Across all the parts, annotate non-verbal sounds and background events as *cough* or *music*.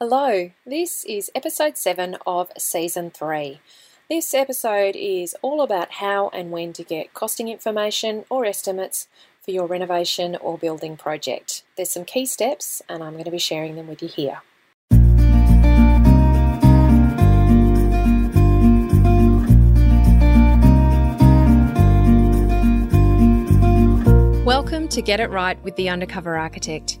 Hello, this is episode 7 of season 3. This episode is all about how and when to get costing information or estimates for your renovation or building project. There's some key steps, and I'm going to be sharing them with you here. Welcome to Get It Right with the Undercover Architect.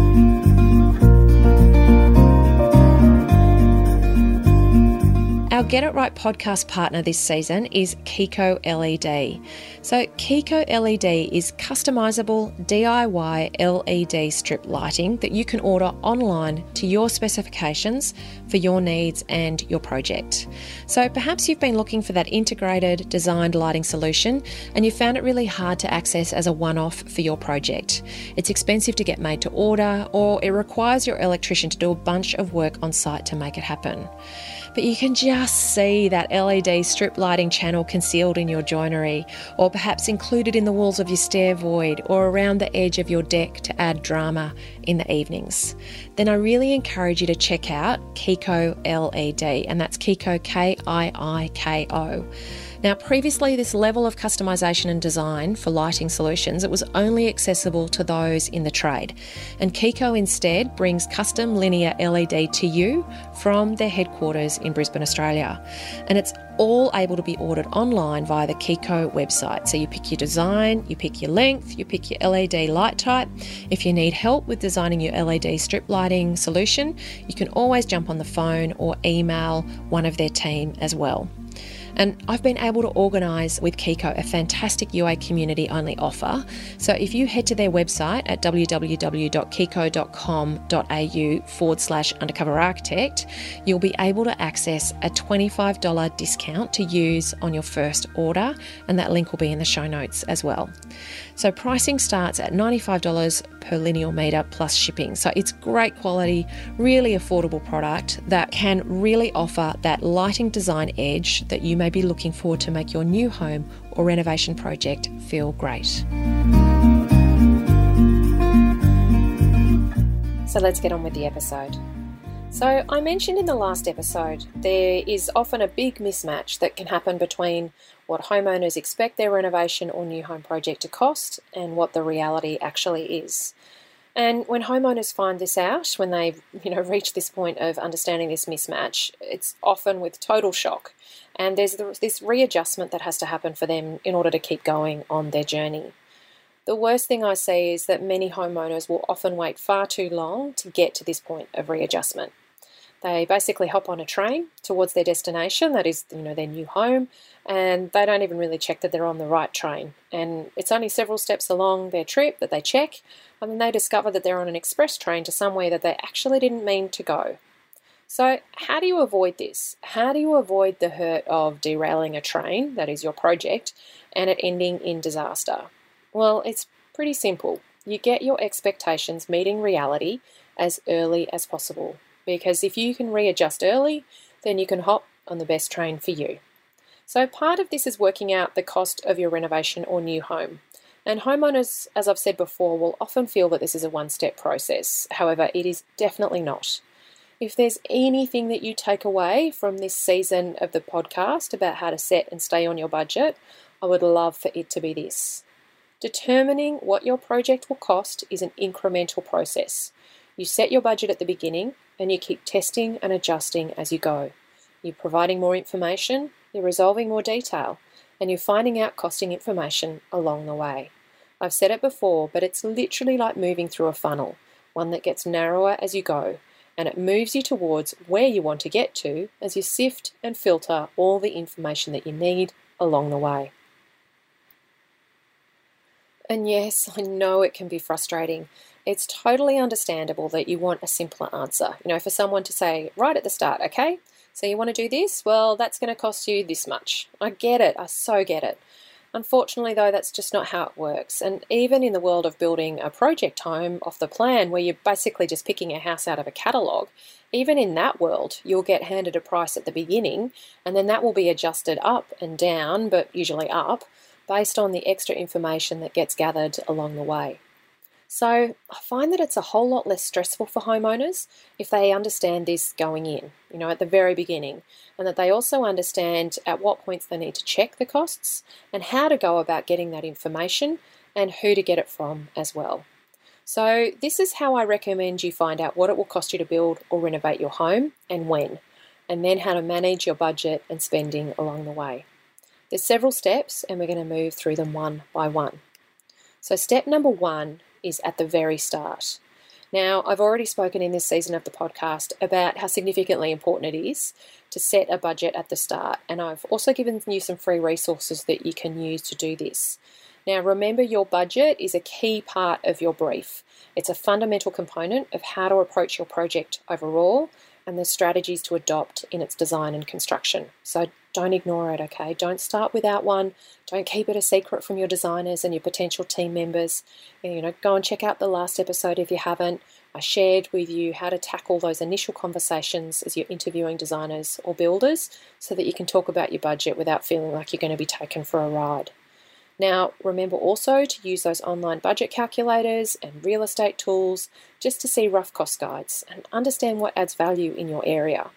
Our Get It Right podcast partner this season is Kiiko LED. So, Kiiko LED is customizable DIY LED strip lighting that you can order online to your specifications for your needs and your project. So, perhaps you've been looking for that integrated, designed lighting solution and you found it really hard to access as a one off for your project. It's expensive to get made to order, or it requires your electrician to do a bunch of work on site to make it happen but you can just see that LED strip lighting channel concealed in your joinery, or perhaps included in the walls of your stair void or around the edge of your deck to add drama in the evenings. Then I really encourage you to check out Kiiko LED, and that's Kiiko K I I K O. Now, previously, this level of customisation and design for lighting solutions, it was only accessible to those in the trade. And Kiiko instead brings custom linear LED to you from their headquarters in Brisbane, Australia. And it's all able to be ordered online via the Kiiko website. So you pick your design, you pick your length, you pick your LED light type. If you need help with designing your LED strip lighting solution, you can always jump on the phone or email one of their team as well. And I've been able to organise with Kiiko a fantastic UA community only offer. So if you head to their website at www.kiiko.com.au forward slash undercover architect, you'll be able to access a $25 discount to use on your first order, and that link will be in the show notes as well. So pricing starts at $95 per lineal metre plus shipping. So it's great quality, really affordable product that can really offer that lighting design edge that you may be looking for to make your new home or renovation project feel great. So let's get on with the episode. So, I mentioned in the last episode there is often a big mismatch that can happen between what homeowners expect their renovation or new home project to cost and what the reality actually is. And when homeowners find this out, when they you know reach this point of understanding this mismatch, it's often with total shock. And there's this readjustment that has to happen for them in order to keep going on their journey. The worst thing I see is that many homeowners will often wait far too long to get to this point of readjustment. They basically hop on a train towards their destination, that is, you know, their new home, and they don't even really check that they're on the right train. And it's only several steps along their trip that they check, and then they discover that they're on an express train to somewhere that they actually didn't mean to go. So, how do you avoid this? How do you avoid the hurt of derailing a train, that is your project, and it ending in disaster? Well, it's pretty simple. You get your expectations meeting reality as early as possible because if you can readjust early, then you can hop on the best train for you. So, part of this is working out the cost of your renovation or new home. And homeowners, as I've said before, will often feel that this is a one step process. However, it is definitely not. If there's anything that you take away from this season of the podcast about how to set and stay on your budget, I would love for it to be this. Determining what your project will cost is an incremental process. You set your budget at the beginning and you keep testing and adjusting as you go. You're providing more information, you're resolving more detail, and you're finding out costing information along the way. I've said it before, but it's literally like moving through a funnel, one that gets narrower as you go, and it moves you towards where you want to get to as you sift and filter all the information that you need along the way. And yes, I know it can be frustrating it's totally understandable that you want a simpler answer. You know, for someone to say right at the start, okay, So you want to do this? Well, that's going to cost you this much. I get it. I so get it. Unfortunately, though, that's just not how it works. And even in the world of building a project home off the plan, where you're basically just picking a house out of a catalogue, even in that world, you'll get handed a price at the beginning, and then that will be adjusted up and down, but usually up, based on the extra information that gets gathered along the way. So I find that it's a whole lot less stressful for homeowners if they understand this going in, you know, at the very beginning, and that they also understand at what points they need to check the costs and how to go about getting that information and who to get it from as well. So, this is how I recommend you find out what it will cost you to build or renovate your home and when, and then how to manage your budget and spending along the way. There's several steps, and we're going to move through them one by one. So, step number one is at the very start. Now, I've already spoken in this season of the podcast about how significantly important it is to set a budget at the start, and I've also given you some free resources that you can use to do this. Now, remember your budget is a key part of your brief. It's a fundamental component of how to approach your project overall and the strategies to adopt in its design and construction. So don't ignore it, okay? Don't start without one. Don't keep it a secret from your designers and your potential team members. You know, go and check out the last episode if you haven't. I shared with you how to tackle those initial conversations as you're interviewing designers or builders so that you can talk about your budget without feeling like you're going to be taken for a ride. Now, remember also to use those online budget calculators and real estate tools just to see rough cost guides and understand what adds value in your area.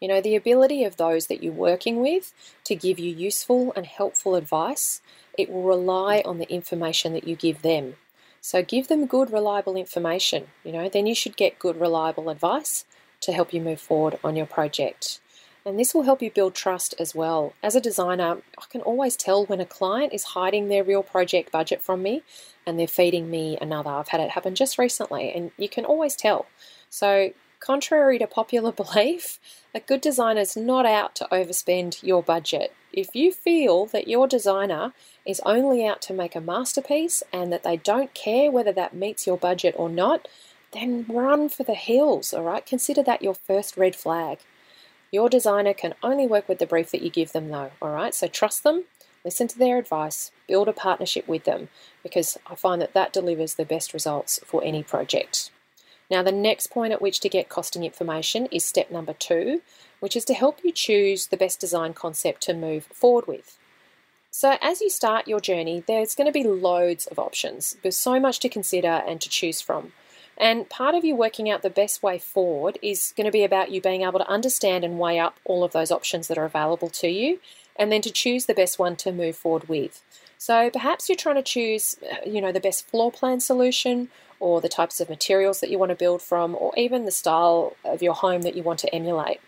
You know, the ability of those that you're working with to give you useful and helpful advice, it will rely on the information that you give them. So give them good, reliable information, you know, then you should get good, reliable advice to help you move forward on your project. And this will help you build trust as well. As a designer, I can always tell when a client is hiding their real project budget from me and they're feeding me another. I've had it happen just recently, and you can always tell. So Contrary to popular *laughs* belief, a good designer is not out to overspend your budget. If you feel that your designer is only out to make a masterpiece and that they don't care whether that meets your budget or not, then run for the hills, all right? Consider that your first red flag. Your designer can only work with the brief that you give them, though, all right? So trust them, listen to their advice, build a partnership with them, because I find that that delivers the best results for any project. Now, the next point at which to get costing information is step number two, which is to help you choose the best design concept to move forward with. So, as you start your journey, there's going to be loads of options. There's so much to consider and to choose from. And part of you working out the best way forward is going to be about you being able to understand and weigh up all of those options that are available to you, and then to choose the best one to move forward with. So perhaps you're trying to choose, uh, you know, the best floor plan solution or the types of materials that you want to build from, or even the style of your home that you want to emulate.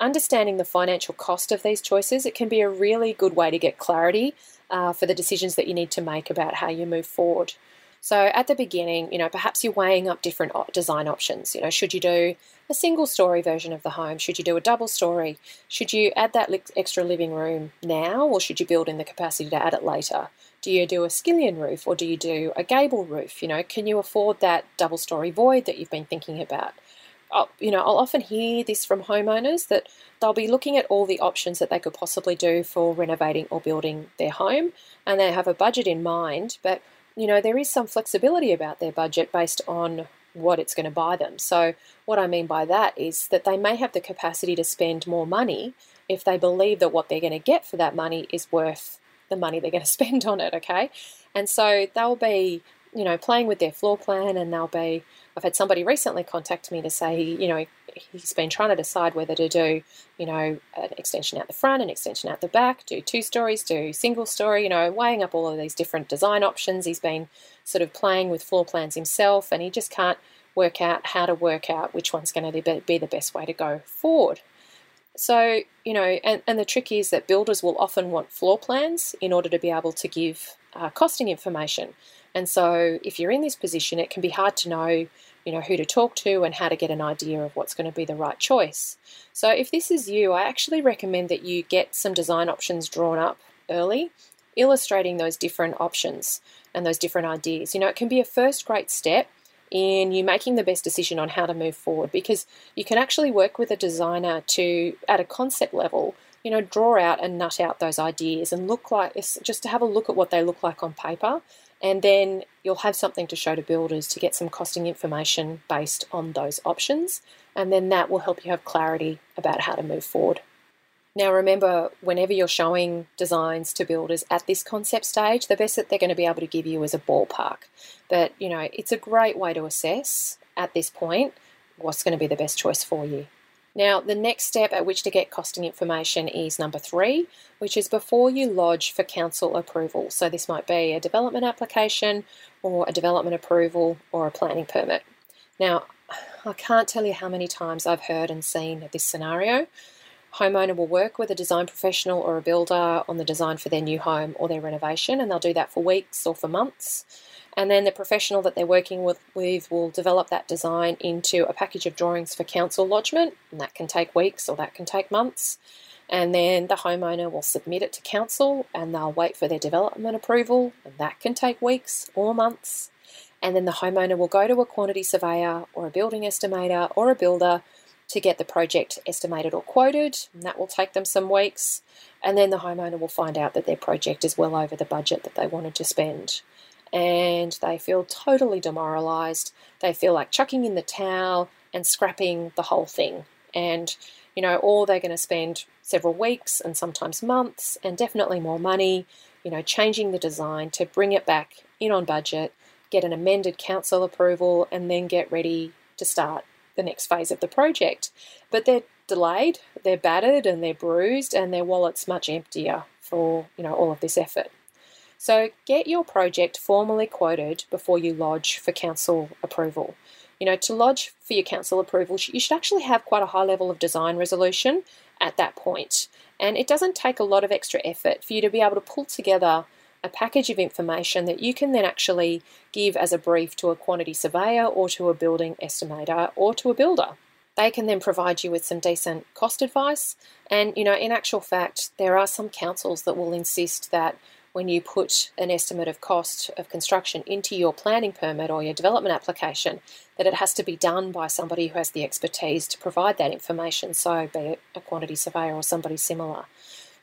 Understanding the financial cost of these choices, it can be a really good way to get clarity uh, for the decisions that you need to make about how you move forward. So at the beginning, you know, perhaps you're weighing up different design options. You know, should you do a single story version of the home? Should you do a double story? Should you add that extra living room now, or should you build in the capacity to add it later? Do you do a skillion roof or do you do a gable roof? You know, can you afford that double story void that you've been thinking about? I'll, you know, I'll often hear this from homeowners that they'll be looking at all the options that they could possibly do for renovating or building their home, and they have a budget in mind, but you know, there is some flexibility about their budget based on what it's going to buy them. So, what I mean by that is that they may have the capacity to spend more money if they believe that what they're going to get for that money is worth the money they're going *laughs* to spend on it, okay? And so they'll be, you know, playing with their floor plan and they'll be. I've had somebody recently contact me to say, you know, he's been trying to decide whether to do, you know, an extension out the front, an extension out the back, do two stories, do single story, you know, weighing up all of these different design options. He's been sort of playing with floor plans himself and he just can't work out how to work out which one's going to be the best way to go forward. So, you know, and, and the trick is that builders will often want floor plans in order to be able to give uh, costing information. And so, if you're in this position, it can be hard to know, you know, who to talk to and how to get an idea of what's going to be the right choice. So, if this is you, I actually recommend that you get some design options drawn up early, illustrating those different options and those different ideas. You know, it can be a first great step in you making the best decision on how to move forward because you can actually work with a designer to, at a concept level, you know, draw out and nut out those ideas and look like just to have a look at what they look like on paper. And then you'll have something to show to builders to get some costing information based on those options. And then that will help you have clarity about how to move forward. Now, remember, whenever you're showing designs to builders at this concept stage, the best that they're going to be able to give you is a ballpark. But, you know, it's a great way to assess at this point what's going to be the best choice for you. Now, the next step at which to get costing information is number three, which is before you lodge for council approval. So, this might be a development application or a development approval or a planning permit. Now, I can't tell you how many times I've heard and seen this scenario homeowner will work with a design professional or a builder on the design for their new home or their renovation, and they'll do that for weeks or for months. And then the professional that they're working with, with will develop that design into a package of drawings for council lodgement, and that can take weeks or that can take months. And then the homeowner will submit it to council and they'll wait for their development approval, and that can take weeks or months. And then the homeowner will go to a quantity surveyor or a building estimator or a builder to get the project estimated or quoted, and that will take them some weeks. And then the homeowner will find out that their project is well over the budget that they wanted to spend. And they feel totally demoralised. They feel like chucking in the towel and scrapping the whole thing. And, you know, or they're going to spend several weeks and sometimes months and definitely more money, you know, changing the design to bring it back in on budget, get an amended council approval, and then get ready to start the next phase of the project. But they're delayed, they're battered, and they're bruised, and their wallet's much emptier for you know all of this effort. So get your project formally quoted before you lodge for council approval. You know, to lodge for your council approval, you should actually have quite a high level of design resolution at that point. And it doesn't take a lot of extra effort for you to be able to pull together a package of information that you can then actually give as a brief to a quantity surveyor or to a building estimator or to a builder. They can then provide you with some decent cost advice. And, you know, in actual fact, there are some councils that will insist that when you put an estimate of cost of construction into your planning permit or your development application, that it has to be done by somebody who has the expertise to provide that information, so be it a quantity surveyor or somebody similar.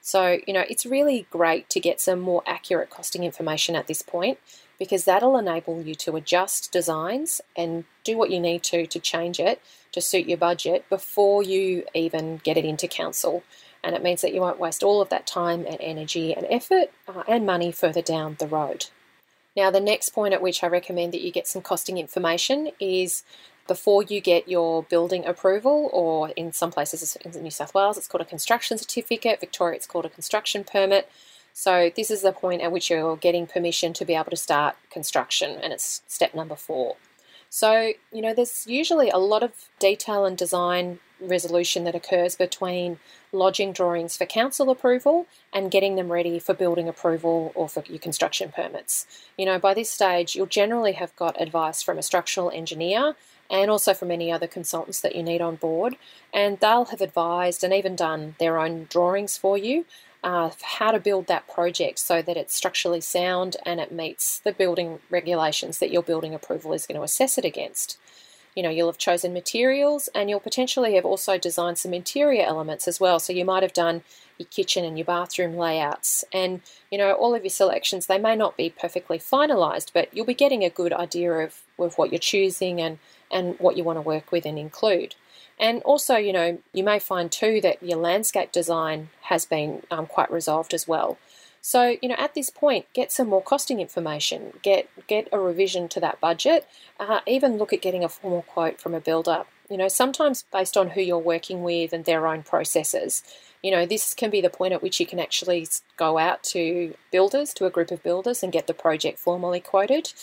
So, you know, it's really great to get some more accurate costing information at this point because that'll enable you to adjust designs and do what you need to to change it to suit your budget before you even get it into council. And it means that you won't waste all of that time and energy and effort uh, and money further down the road. Now, the next point at which I recommend that you get some costing information is before you get your building approval, or in some places in New South Wales, it's called a construction certificate, Victoria, it's called a construction permit. So, this is the point at which you're getting permission to be able to start construction, and it's step number four. So, you know, there's usually a lot of detail and design resolution that occurs between lodging drawings for council approval and getting them ready for building approval or for your construction permits. You know, by this stage, you'll generally have got advice from a structural engineer and also from any other consultants that you need on board. And they'll have advised and even done their own drawings for you uh, how to build that project so that it's structurally sound and it meets the building regulations that your building approval is going to assess it against. You know, you'll have chosen materials and you'll potentially have also designed some interior elements as well. So you might have done your kitchen and your bathroom layouts. And, you know, all of your selections, they may not be perfectly finalized, but you'll be getting a good idea of, of what you're choosing and and what you want to work with and include. And also, you know, you may find too that your landscape design has been um, quite resolved as well. So, you know, at this point, get some more costing information, get get a revision to that budget, uh, even look at getting a formal quote from a builder. You know, sometimes based on who you're working with and their own processes. You know, this can be the point at which you can actually go out to builders, to a group of builders, and get the project formally quoted.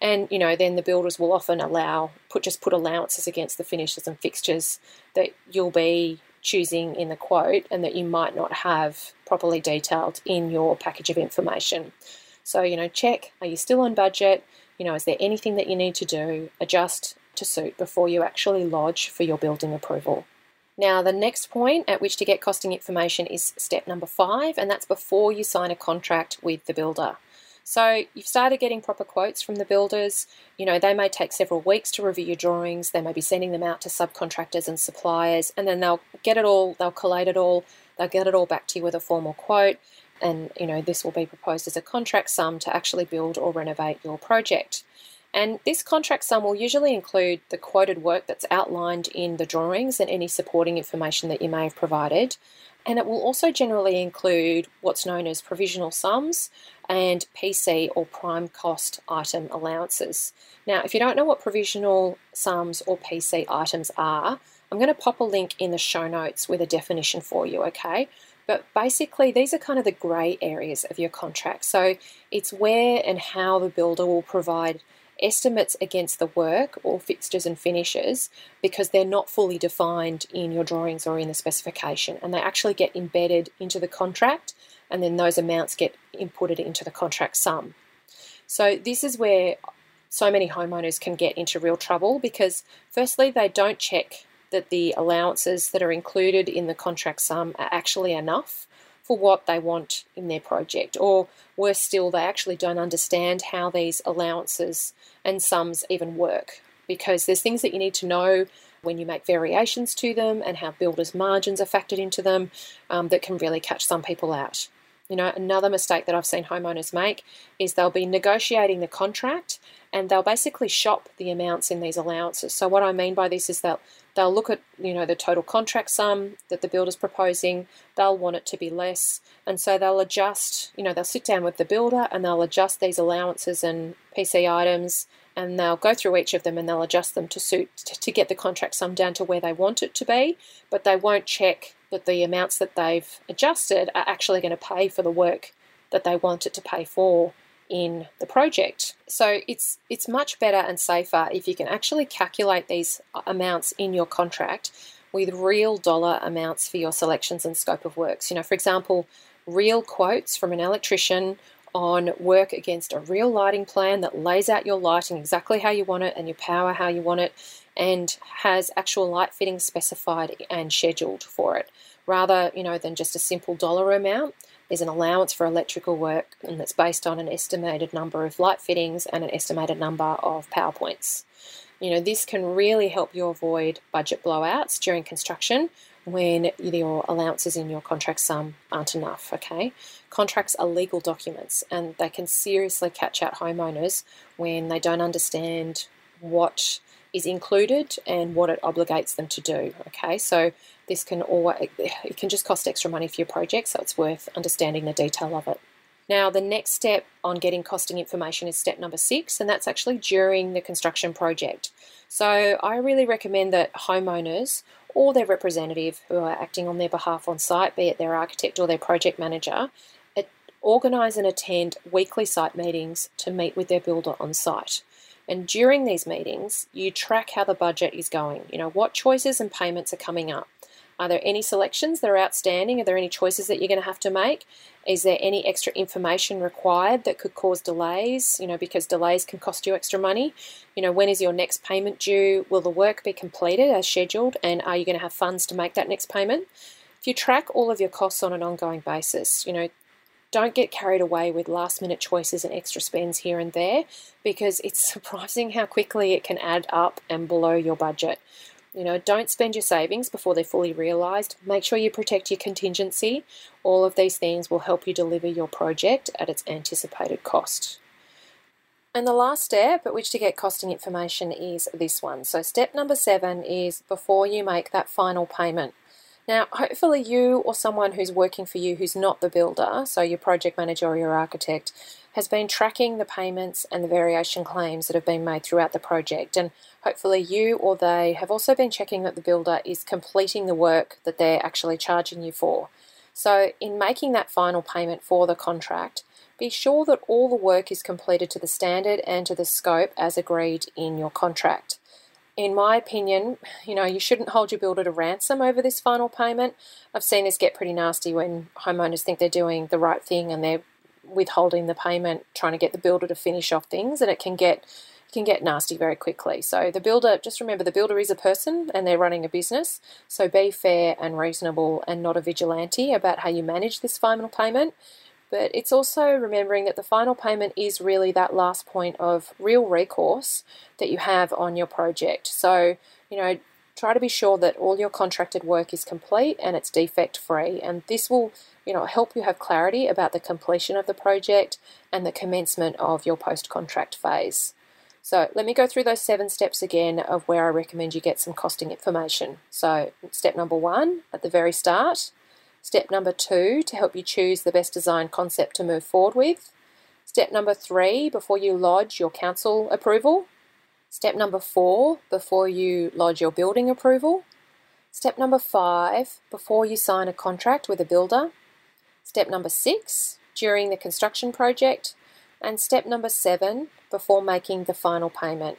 And you know, then the builders will often allow put just put allowances against the finishes and fixtures that you'll be choosing in the quote and that you might not have properly detailed in your package of information. So, you know, check are you still on budget? You know, is there anything that you need to do, adjust to suit before you actually lodge for your building approval? Now, the next point at which to get costing information is step number five, and that's before you sign a contract with the builder. So you've started getting proper quotes from the builders. You know, they may take several weeks to review your drawings. They may be sending them out to subcontractors and suppliers, and then they'll get it all, they'll collate it all, they'll get it all back to you with a formal quote. And, you know, this will be proposed as a contract sum to actually build or renovate your project. And this contract sum will usually include the quoted work that's outlined in the drawings and any supporting information that you may have provided. And it will also generally include what's known as provisional sums and PC or prime cost item allowances. Now, if you don't know what provisional sums or PC items are, I'm going to pop a link in the show notes with a definition for you, okay? But basically, these are kind of the grey areas of your contract. So it's where and how the builder will provide estimates against the work or fixtures and finishes because they're not fully defined in your drawings or in the specification and they actually get embedded into the contract and then those amounts get inputted into the contract sum. So this is where so many homeowners can get into real trouble because firstly they don't check that the allowances that are included in the contract sum are actually enough for what they want in their project. Or worse still, they actually don't understand how these allowances and sums even work because there's things that you need to know when you make variations to them and how builders' margins are factored into them um, that can really catch some people out. You know, another mistake that I've seen homeowners make is they'll be negotiating the contract and they'll basically shop the amounts in these allowances. So what I mean by this is that they'll look at you know the total contract sum that the builder's proposing. They'll want it to be less, and so they'll adjust. You know, they'll sit down with the builder and they'll adjust these allowances and PC items, and they'll go through each of them and they'll adjust them to suit to get the contract sum down to where they want it to be. But they won't check that the amounts that they've adjusted are actually going to pay for the work that they want it to pay for in the project. So it's it's much better and safer if you can actually calculate these amounts in your contract with real dollar amounts for your selections and scope of works. You know, for example, real quotes from an electrician on work against a real lighting plan that lays out your lighting exactly how you want it and your power how you want it and has actual light fittings specified and scheduled for it rather you know than just a simple dollar amount there's an allowance for electrical work, and that's based on an estimated number of light fittings and an estimated number of power points. You know, this can really help you avoid budget blowouts during construction when your allowances in your contract sum aren't enough, okay? Contracts are legal documents and they can seriously catch out homeowners when they don't understand what is included and what it obligates them to do, okay? So this can always it can just cost extra money for your project, so it's worth understanding the detail of it. Now, the next step on getting costing information is step number six, and that's actually during the construction project. So, I really recommend that homeowners or their representative who are acting on their behalf on site, be it their architect or their project manager, organise and attend weekly site meetings to meet with their builder on site. And during these meetings, you track how the budget is going. You know, what choices and payments are coming up. Are there any selections that are outstanding? Are there any choices that you're going to have to make? Is there any extra information required that could cause delays? You know, because delays can cost you extra money. You know, when is your next payment due? Will the work be completed as scheduled? And are you going to have funds to make that next payment? If you track all of your costs on an ongoing basis, you know, don't get carried away with last minute choices and extra spends here and there because it's *laughs* surprising how quickly it can add up and blow your budget. You know, don't spend your savings before they're fully realised. Make sure you protect your contingency. All of these things will help you deliver your project at its anticipated cost. And the last step at which to get costing information is this one. So, step number seven is before you make that final payment. Now, hopefully, you or someone who's working for you who's not the builder, so your project manager or your architect, has been tracking the payments and the variation claims that have been made throughout the project. And hopefully, you or they have also been checking that the builder is completing the work that they're actually charging you for. So, in making that final payment for the contract, be sure that all the work is completed to the standard and to the scope as agreed in your contract. In my opinion, you know, you shouldn't hold your builder to ransom over this final payment. I've seen this get pretty nasty when homeowners think they're doing the right thing and they're withholding the payment, trying to get the builder to finish off things, and it can get can get nasty very quickly. So the builder, just remember, the builder is a person and they're running a business. So be fair and reasonable, and not a vigilante about how you manage this final payment. but it's also remembering that the final payment is really that last point of real recourse that you have on your project. So, you know, try to be sure that all your contracted work is complete and it's defect free and this will you know help you have clarity about the completion of the project and the commencement of your post contract phase so let me go through those seven steps again of where I recommend you get some costing information. So step number one at the very start. Step number two to help you choose the best design concept to move forward with. Step number three before you lodge your council approval. Step number four before you lodge your building approval. Step number five before you sign a contract with a builder. Step number six during the construction project. And step number seven before making the final payment.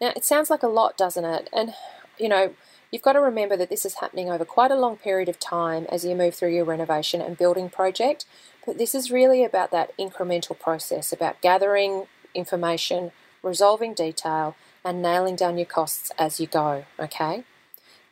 Now, it sounds like a lot, doesn't it? And, you know, you've got to remember that this is happening over quite a long period of time as you move through your renovation and building project. But this is really about that incremental process, about gathering information, resolving detail, and nailing down your costs as you go, okay?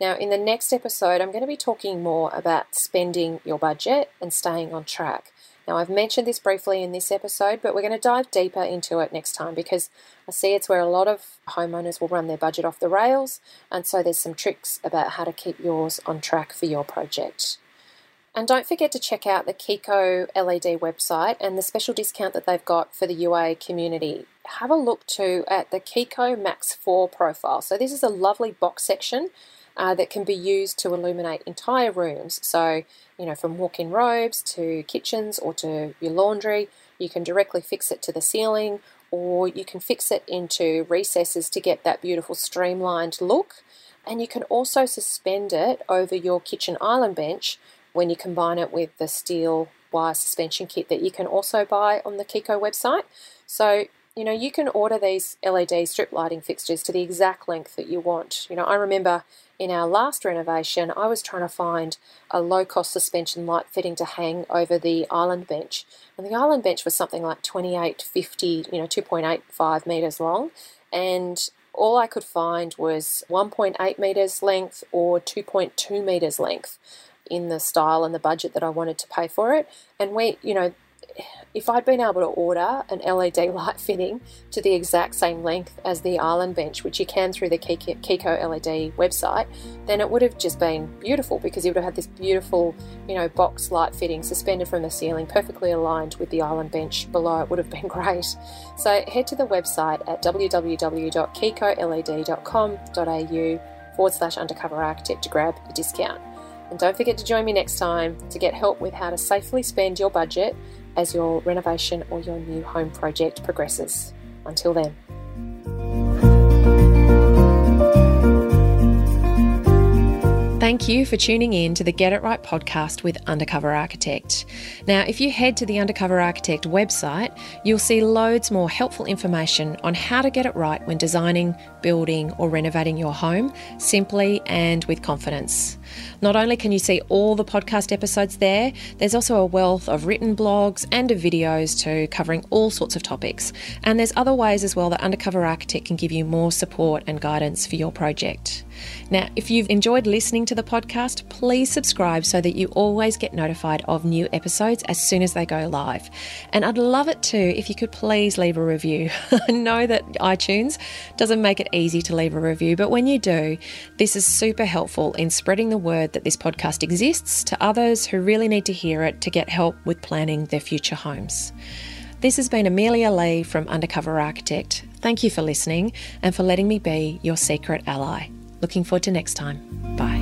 Now, in the next episode, I'm going to be talking more about spending your budget and staying on track. Now, I've mentioned this briefly in this episode, but we're going to dive deeper into it next time because I see it's where a lot of homeowners will run their budget off the rails, and so there's some tricks about how to keep yours on track for your project. And don't forget to check out the Kiiko LED website and the special discount that they've got for the UA community. Have a look too at the Kiiko Max 4 profile. So, this is a lovely box section uh, that can be used to illuminate entire rooms. So, you know, from walk in robes to kitchens or to your laundry, you can directly fix it to the ceiling or you can fix it into recesses to get that beautiful streamlined look. And you can also suspend it over your kitchen island bench when you combine it with the steel wire suspension kit that you can also buy on the Kiiko website. So you know, you can order these LED strip lighting fixtures to the exact length that you want. You know, I remember in our last renovation, I was trying to find a low cost suspension light fitting to hang over the island bench. And the island bench was something like 2850, you know, 2.85 meters long. And all I could find was 1.8 meters length or 2.2 meters length in the style and the budget that I wanted to pay for it. And we, you know, if I'd been able to order an LED light *laughs* fitting to the exact same length as the island bench, which you can through the Kiiko LED website, then it would have just been beautiful because you would have had this beautiful, you know, box light fitting suspended from the ceiling, perfectly aligned with the island bench below. It would have been *laughs* great. So head to the website at www.kiikoled.com.au forward slash undercover architect to grab a discount. And don't forget to join me next time to get help with how to safely spend your budget as your renovation or your new home project progresses. Until then. Thank you for tuning in to the Get It Right podcast with Undercover Architect. Now, if you head to the Undercover Architect website, you'll see loads more helpful information on how to get it right when designing, building, or renovating your home simply and with confidence. Not only can you see all the podcast episodes there, there's also a wealth of written blogs and of videos too, covering all sorts of topics. And there's other ways as well that Undercover Architect can give you more support and guidance for your project. Now, if you've enjoyed listening to the podcast, please subscribe so that you always get notified of new episodes as soon as they go live. And I'd love it too if you could please leave a review. *laughs* I know that iTunes doesn't make it easy to leave a review, but when you do, this is super helpful in spreading the word that this podcast exists to others who really need to hear it to get help with planning their future homes. This has been Amelia Lee from Undercover Architect. Thank you for listening and for letting me be your secret ally. Looking forward to next time. Bye.